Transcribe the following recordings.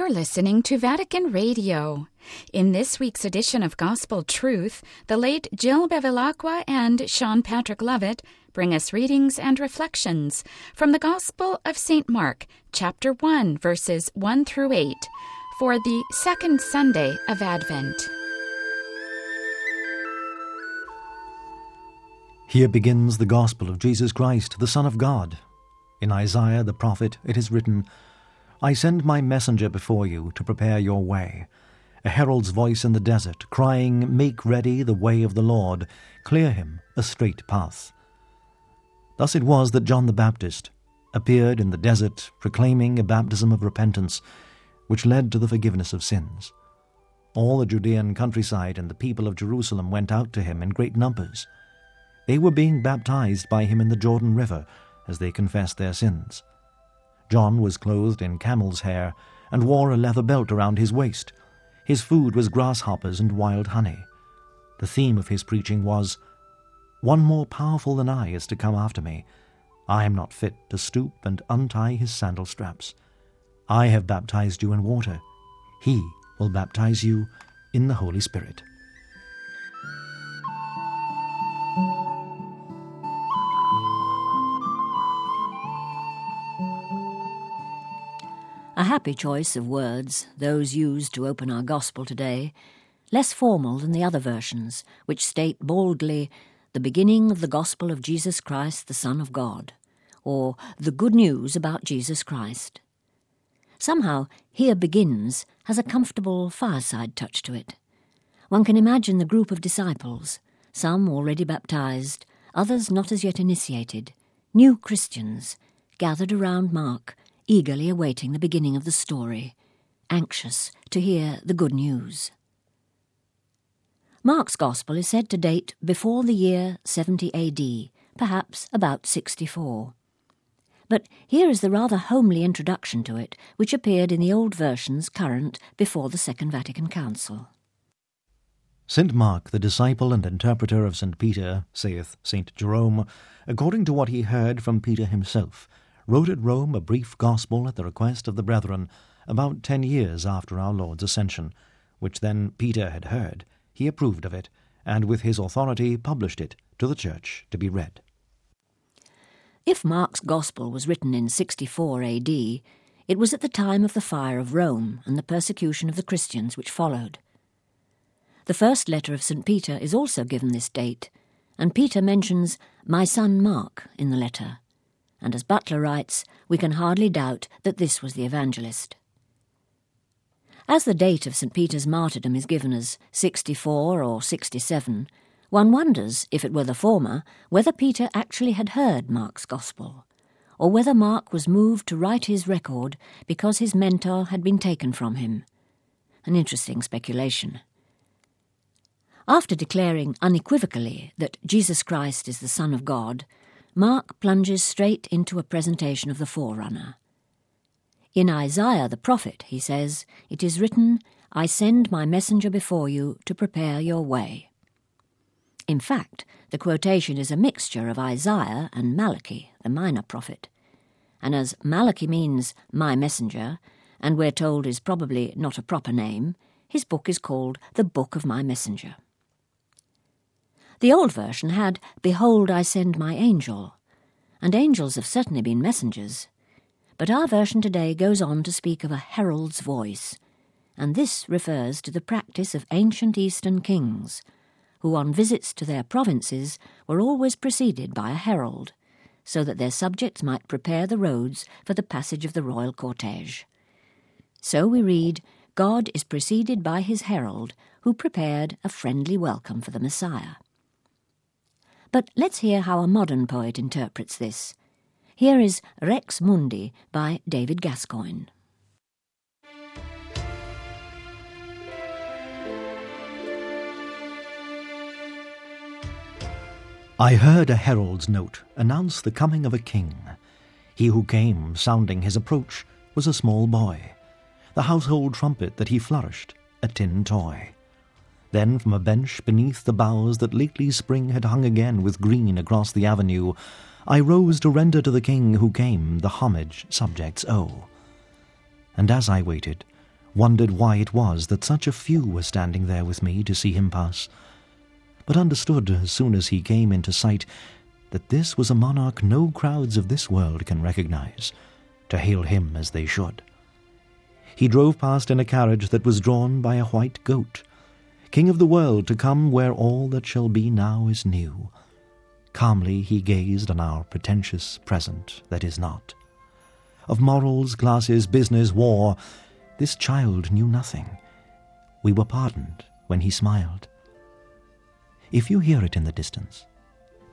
You're listening to Vatican Radio. In this week's edition of Gospel Truth, the late Jill Bevilacqua and Sean Patrick Lovett bring us readings and reflections from the Gospel of St. Mark, chapter 1, verses 1 through 8, for the second Sunday of Advent. Here begins the Gospel of Jesus Christ, the Son of God. In Isaiah the prophet it is written, I send my messenger before you to prepare your way. A herald's voice in the desert, crying, Make ready the way of the Lord, clear him a straight path. Thus it was that John the Baptist appeared in the desert, proclaiming a baptism of repentance, which led to the forgiveness of sins. All the Judean countryside and the people of Jerusalem went out to him in great numbers. They were being baptized by him in the Jordan River as they confessed their sins. John was clothed in camel's hair and wore a leather belt around his waist. His food was grasshoppers and wild honey. The theme of his preaching was, One more powerful than I is to come after me. I am not fit to stoop and untie his sandal straps. I have baptized you in water. He will baptize you in the Holy Spirit. Happy choice of words, those used to open our Gospel today, less formal than the other versions, which state boldly, the beginning of the Gospel of Jesus Christ, the Son of God, or the good news about Jesus Christ. Somehow, here begins has a comfortable fireside touch to it. One can imagine the group of disciples, some already baptized, others not as yet initiated, new Christians, gathered around Mark eagerly awaiting the beginning of the story, anxious to hear the good news. Mark's Gospel is said to date before the year 70 AD, perhaps about 64. But here is the rather homely introduction to it, which appeared in the old versions current before the Second Vatican Council. St. Mark, the disciple and interpreter of St. Peter, saith St. Jerome, according to what he heard from Peter himself, wrote at Rome a brief gospel at the request of the brethren about ten years after our Lord's ascension, which then Peter had heard. He approved of it, and with his authority published it to the Church to be read. If Mark's Gospel was written in 64 AD, it was at the time of the fire of Rome and the persecution of the Christians which followed. The first letter of St. Peter is also given this date, and Peter mentions my son Mark in the letter and as Butler writes, we can hardly doubt that this was the evangelist. As the date of St. Peter's martyrdom is given as 64 or 67, one wonders, if it were the former, whether Peter actually had heard Mark's Gospel, or whether Mark was moved to write his record because his mentor had been taken from him. An interesting speculation. After declaring unequivocally that Jesus Christ is the Son of God, Mark plunges straight into a presentation of the forerunner. In Isaiah the prophet, he says, it is written, I send my messenger before you to prepare your way. In fact, the quotation is a mixture of Isaiah and Malachi, the minor prophet. And as Malachi means my messenger, and we're told is probably not a proper name, his book is called the Book of My Messenger. The old version had, Behold, I send my angel, and angels have certainly been messengers. But our version today goes on to speak of a herald's voice, and this refers to the practice of ancient Eastern kings, who on visits to their provinces were always preceded by a herald, so that their subjects might prepare the roads for the passage of the royal cortege. So we read, God is preceded by his herald, who prepared a friendly welcome for the Messiah. But let's hear how a modern poet interprets this. Here is Rex Mundi by David Gascoyne. I heard a herald's note announce the coming of a king. He who came, sounding his approach, was a small boy. The household trumpet that he flourished, a tin toy. Then from a bench beneath the boughs that lately spring had hung again with green across the avenue, I rose to render to the king who came the homage subjects owe. And as I waited, wondered why it was that such a few were standing there with me to see him pass, but understood as soon as he came into sight that this was a monarch no crowds of this world can recognize, to hail him as they should. He drove past in a carriage that was drawn by a white goat, King of the world to come where all that shall be now is new. Calmly he gazed on our pretentious present that is not. Of morals, classes, business, war, this child knew nothing. We were pardoned when he smiled. If you hear it in the distance,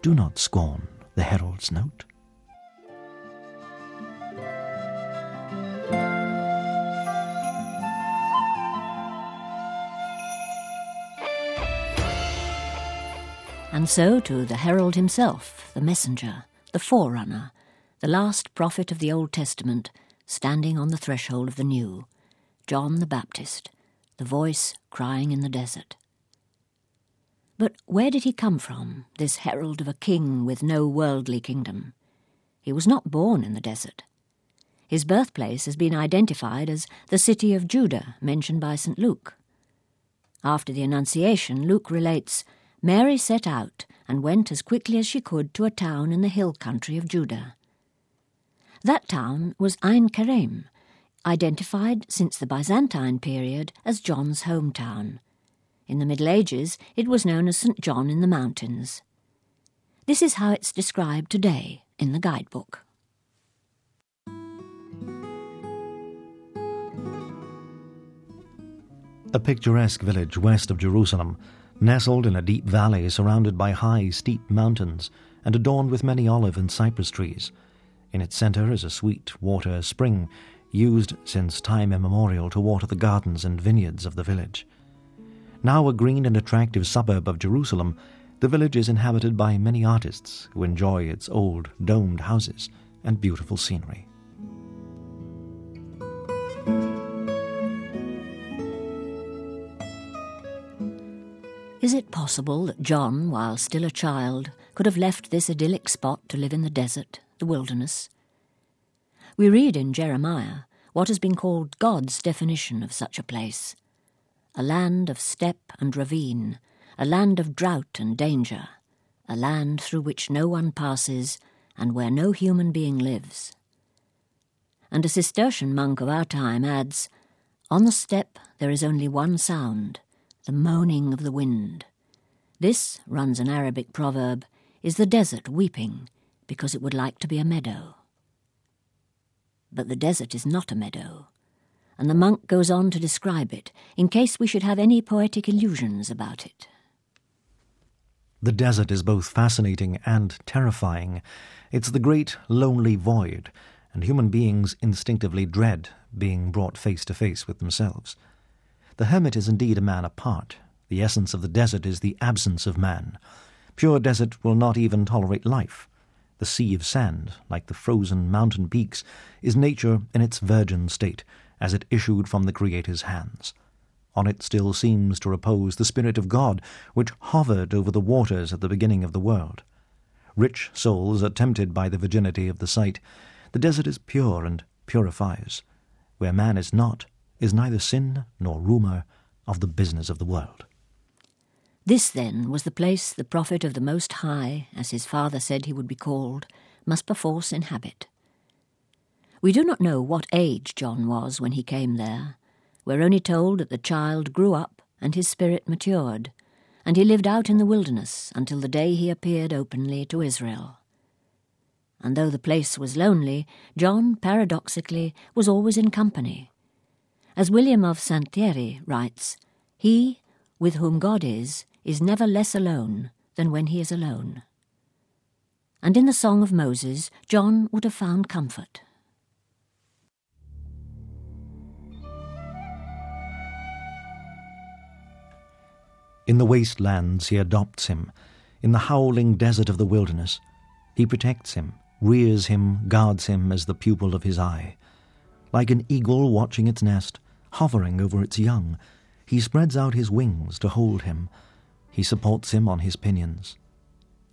do not scorn the herald's note. And so to the herald himself, the messenger, the forerunner, the last prophet of the Old Testament, standing on the threshold of the New, John the Baptist, the voice crying in the desert. But where did he come from, this herald of a king with no worldly kingdom? He was not born in the desert. His birthplace has been identified as the city of Judah, mentioned by St. Luke. After the Annunciation, Luke relates Mary set out and went as quickly as she could to a town in the hill country of Judah. That town was Ein Kerem, identified since the Byzantine period as John's hometown. In the Middle Ages, it was known as St. John in the Mountains. This is how it's described today in the guidebook. A picturesque village west of Jerusalem nestled in a deep valley surrounded by high, steep mountains and adorned with many olive and cypress trees. In its center is a sweet water spring, used since time immemorial to water the gardens and vineyards of the village. Now a green and attractive suburb of Jerusalem, the village is inhabited by many artists who enjoy its old, domed houses and beautiful scenery. Is it possible that John, while still a child, could have left this idyllic spot to live in the desert, the wilderness? We read in Jeremiah what has been called God's definition of such a place a land of steppe and ravine, a land of drought and danger, a land through which no one passes and where no human being lives. And a Cistercian monk of our time adds, On the steppe there is only one sound the moaning of the wind. This, runs an Arabic proverb, is the desert weeping because it would like to be a meadow. But the desert is not a meadow, and the monk goes on to describe it in case we should have any poetic illusions about it. The desert is both fascinating and terrifying. It's the great lonely void, and human beings instinctively dread being brought face to face with themselves. The hermit is indeed a man apart. The essence of the desert is the absence of man. Pure desert will not even tolerate life. The sea of sand, like the frozen mountain peaks, is nature in its virgin state, as it issued from the Creator's hands. On it still seems to repose the Spirit of God, which hovered over the waters at the beginning of the world. Rich souls are tempted by the virginity of the site. The desert is pure and purifies. Where man is not, is neither sin nor rumour of the business of the world. This, then, was the place the prophet of the Most High, as his father said he would be called, must perforce inhabit. We do not know what age John was when he came there. We're only told that the child grew up and his spirit matured, and he lived out in the wilderness until the day he appeared openly to Israel. And though the place was lonely, John, paradoxically, was always in company. As William of. Thierry writes, He, with whom God is, is never less alone than when he is alone. And in the Song of Moses, John would have found comfort. In the wastelands he adopts him, in the howling desert of the wilderness. He protects him, rears him, guards him as the pupil of his eye. Like an eagle watching its nest, hovering over its young. He spreads out his wings to hold him. He supports him on his pinions.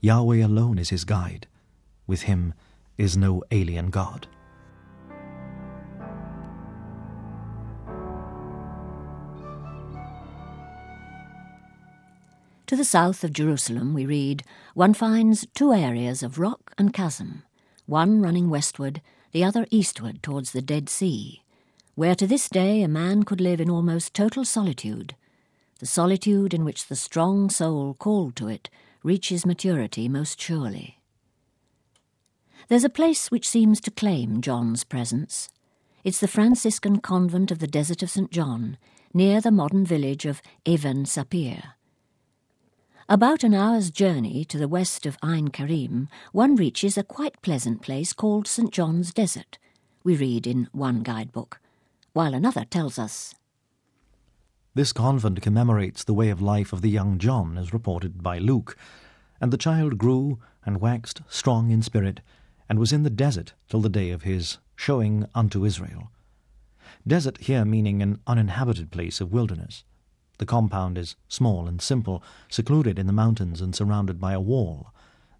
Yahweh alone is his guide. With him is no alien God. To the south of Jerusalem, we read, one finds two areas of rock and chasm, one running westward, the other eastward towards the Dead Sea where to this day a man could live in almost total solitude, the solitude in which the strong soul called to it reaches maturity most surely. There's a place which seems to claim John's presence. It's the Franciscan convent of the desert of St. John, near the modern village of Even Sapir. About an hour's journey to the west of Ain Karim, one reaches a quite pleasant place called St. John's Desert, we read in one guidebook, while another tells us. This convent commemorates the way of life of the young John, as reported by Luke. And the child grew and waxed strong in spirit, and was in the desert till the day of his showing unto Israel. Desert here meaning an uninhabited place of wilderness. The compound is small and simple, secluded in the mountains and surrounded by a wall.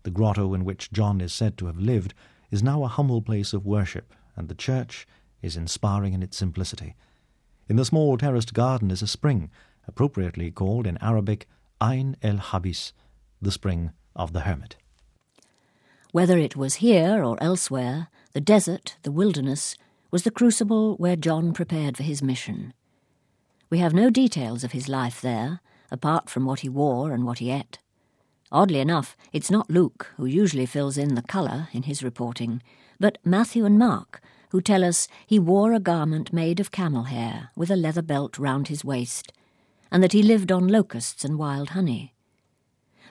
The grotto in which John is said to have lived is now a humble place of worship, and the church is inspiring in its simplicity. In the small terraced garden is a spring, appropriately called in Arabic Ain el Habis, the spring of the hermit. Whether it was here or elsewhere, the desert, the wilderness, was the crucible where John prepared for his mission. We have no details of his life there, apart from what he wore and what he ate. Oddly enough, it's not Luke who usually fills in the colour in his reporting, but Matthew and Mark, who tell us he wore a garment made of camel hair with a leather belt round his waist, and that he lived on locusts and wild honey.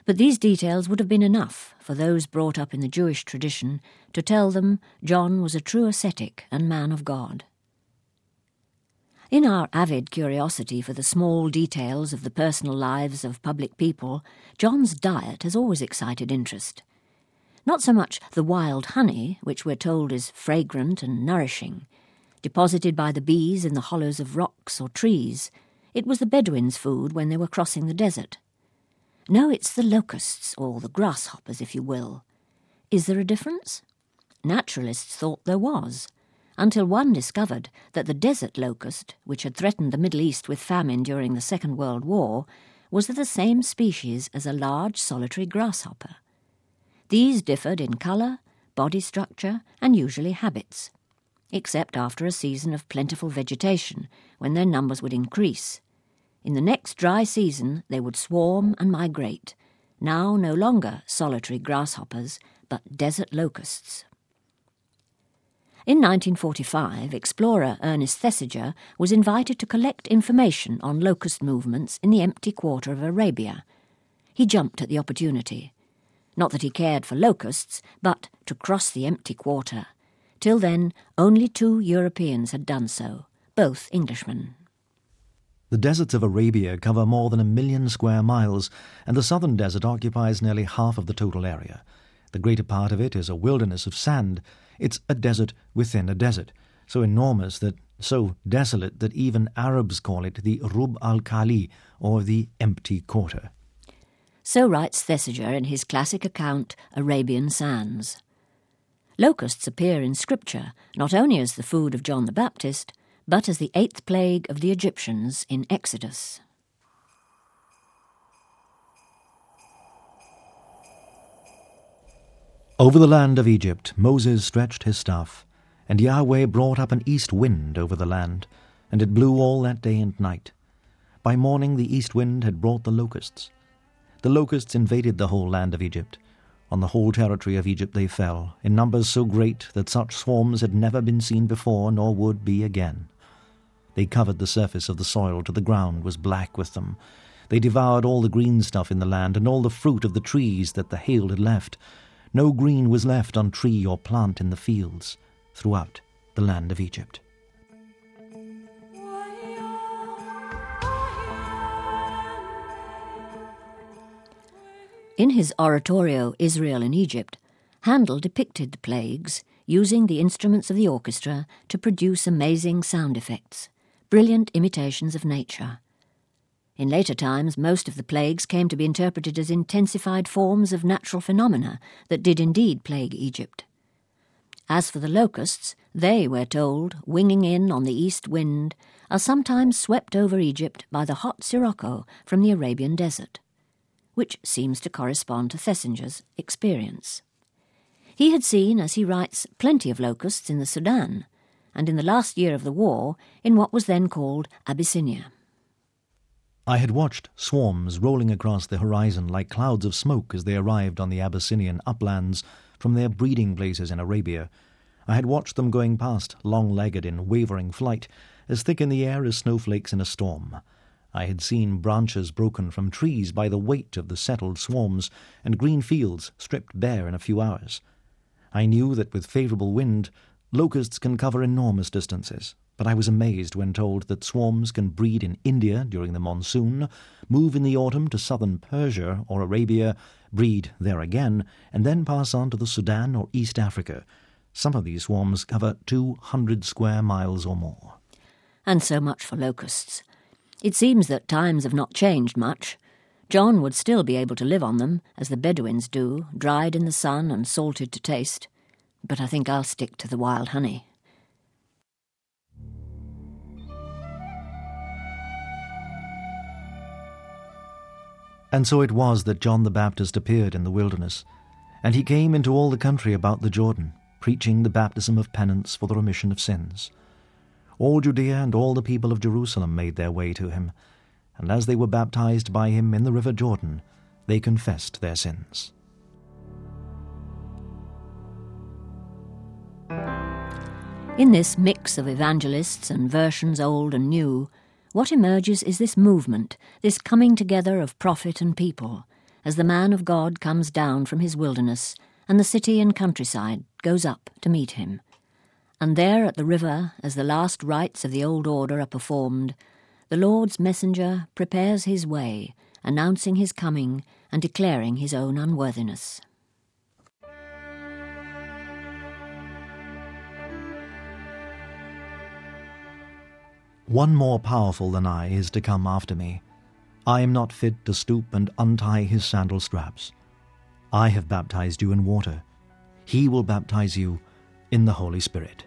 But these details would have been enough for those brought up in the Jewish tradition to tell them John was a true ascetic and man of God. In our avid curiosity for the small details of the personal lives of public people, John's diet has always excited interest. Not so much the wild honey, which we're told is fragrant and nourishing, deposited by the bees in the hollows of rocks or trees. It was the Bedouins' food when they were crossing the desert. No, it's the locusts, or the grasshoppers, if you will. Is there a difference? Naturalists thought there was until one discovered that the desert locust, which had threatened the Middle East with famine during the Second World War, was of the same species as a large solitary grasshopper. These differed in colour, body structure, and usually habits, except after a season of plentiful vegetation, when their numbers would increase. In the next dry season, they would swarm and migrate, now no longer solitary grasshoppers, but desert locusts. In 1945, explorer Ernest Thesiger was invited to collect information on locust movements in the empty quarter of Arabia. He jumped at the opportunity. Not that he cared for locusts, but to cross the empty quarter. Till then, only two Europeans had done so, both Englishmen. The deserts of Arabia cover more than a million square miles, and the southern desert occupies nearly half of the total area. The greater part of it is a wilderness of sand, it's a desert within a desert, so enormous that so desolate that even Arabs call it the Rub al Khali, or the empty quarter. So writes Thesiger in his classic account, Arabian Sands. Locusts appear in Scripture not only as the food of John the Baptist, but as the eighth plague of the Egyptians in Exodus. Over the land of Egypt Moses stretched his staff, and Yahweh brought up an east wind over the land, and it blew all that day and night. By morning the east wind had brought the locusts. The locusts invaded the whole land of Egypt. On the whole territory of Egypt they fell, in numbers so great that such swarms had never been seen before nor would be again. They covered the surface of the soil till the ground was black with them. They devoured all the green stuff in the land and all the fruit of the trees that the hail had left, no green was left on tree or plant in the fields throughout the land of Egypt. In his oratorio Israel in Egypt, Handel depicted the plagues using the instruments of the orchestra to produce amazing sound effects, brilliant imitations of nature. In later times, most of the plagues came to be interpreted as intensified forms of natural phenomena that did indeed plague Egypt. As for the locusts, they, we're told, winging in on the east wind, are sometimes swept over Egypt by the hot sirocco from the Arabian desert. Which seems to correspond to Thesiger's experience. He had seen, as he writes, plenty of locusts in the Sudan, and in the last year of the war in what was then called Abyssinia. I had watched swarms rolling across the horizon like clouds of smoke as they arrived on the Abyssinian uplands from their breeding places in Arabia. I had watched them going past, long legged in wavering flight, as thick in the air as snowflakes in a storm. I had seen branches broken from trees by the weight of the settled swarms, and green fields stripped bare in a few hours. I knew that with favourable wind, locusts can cover enormous distances, but I was amazed when told that swarms can breed in India during the monsoon, move in the autumn to southern Persia or Arabia, breed there again, and then pass on to the Sudan or East Africa. Some of these swarms cover 200 square miles or more. And so much for locusts. It seems that times have not changed much. John would still be able to live on them, as the Bedouins do, dried in the sun and salted to taste. But I think I'll stick to the wild honey. And so it was that John the Baptist appeared in the wilderness, and he came into all the country about the Jordan, preaching the baptism of penance for the remission of sins. All Judea and all the people of Jerusalem made their way to him, and as they were baptized by him in the river Jordan, they confessed their sins. In this mix of evangelists and versions old and new, what emerges is this movement, this coming together of prophet and people, as the man of God comes down from his wilderness, and the city and countryside goes up to meet him. And there at the river, as the last rites of the old order are performed, the Lord's messenger prepares his way, announcing his coming and declaring his own unworthiness. One more powerful than I is to come after me. I am not fit to stoop and untie his sandal straps. I have baptized you in water. He will baptize you in the Holy Spirit.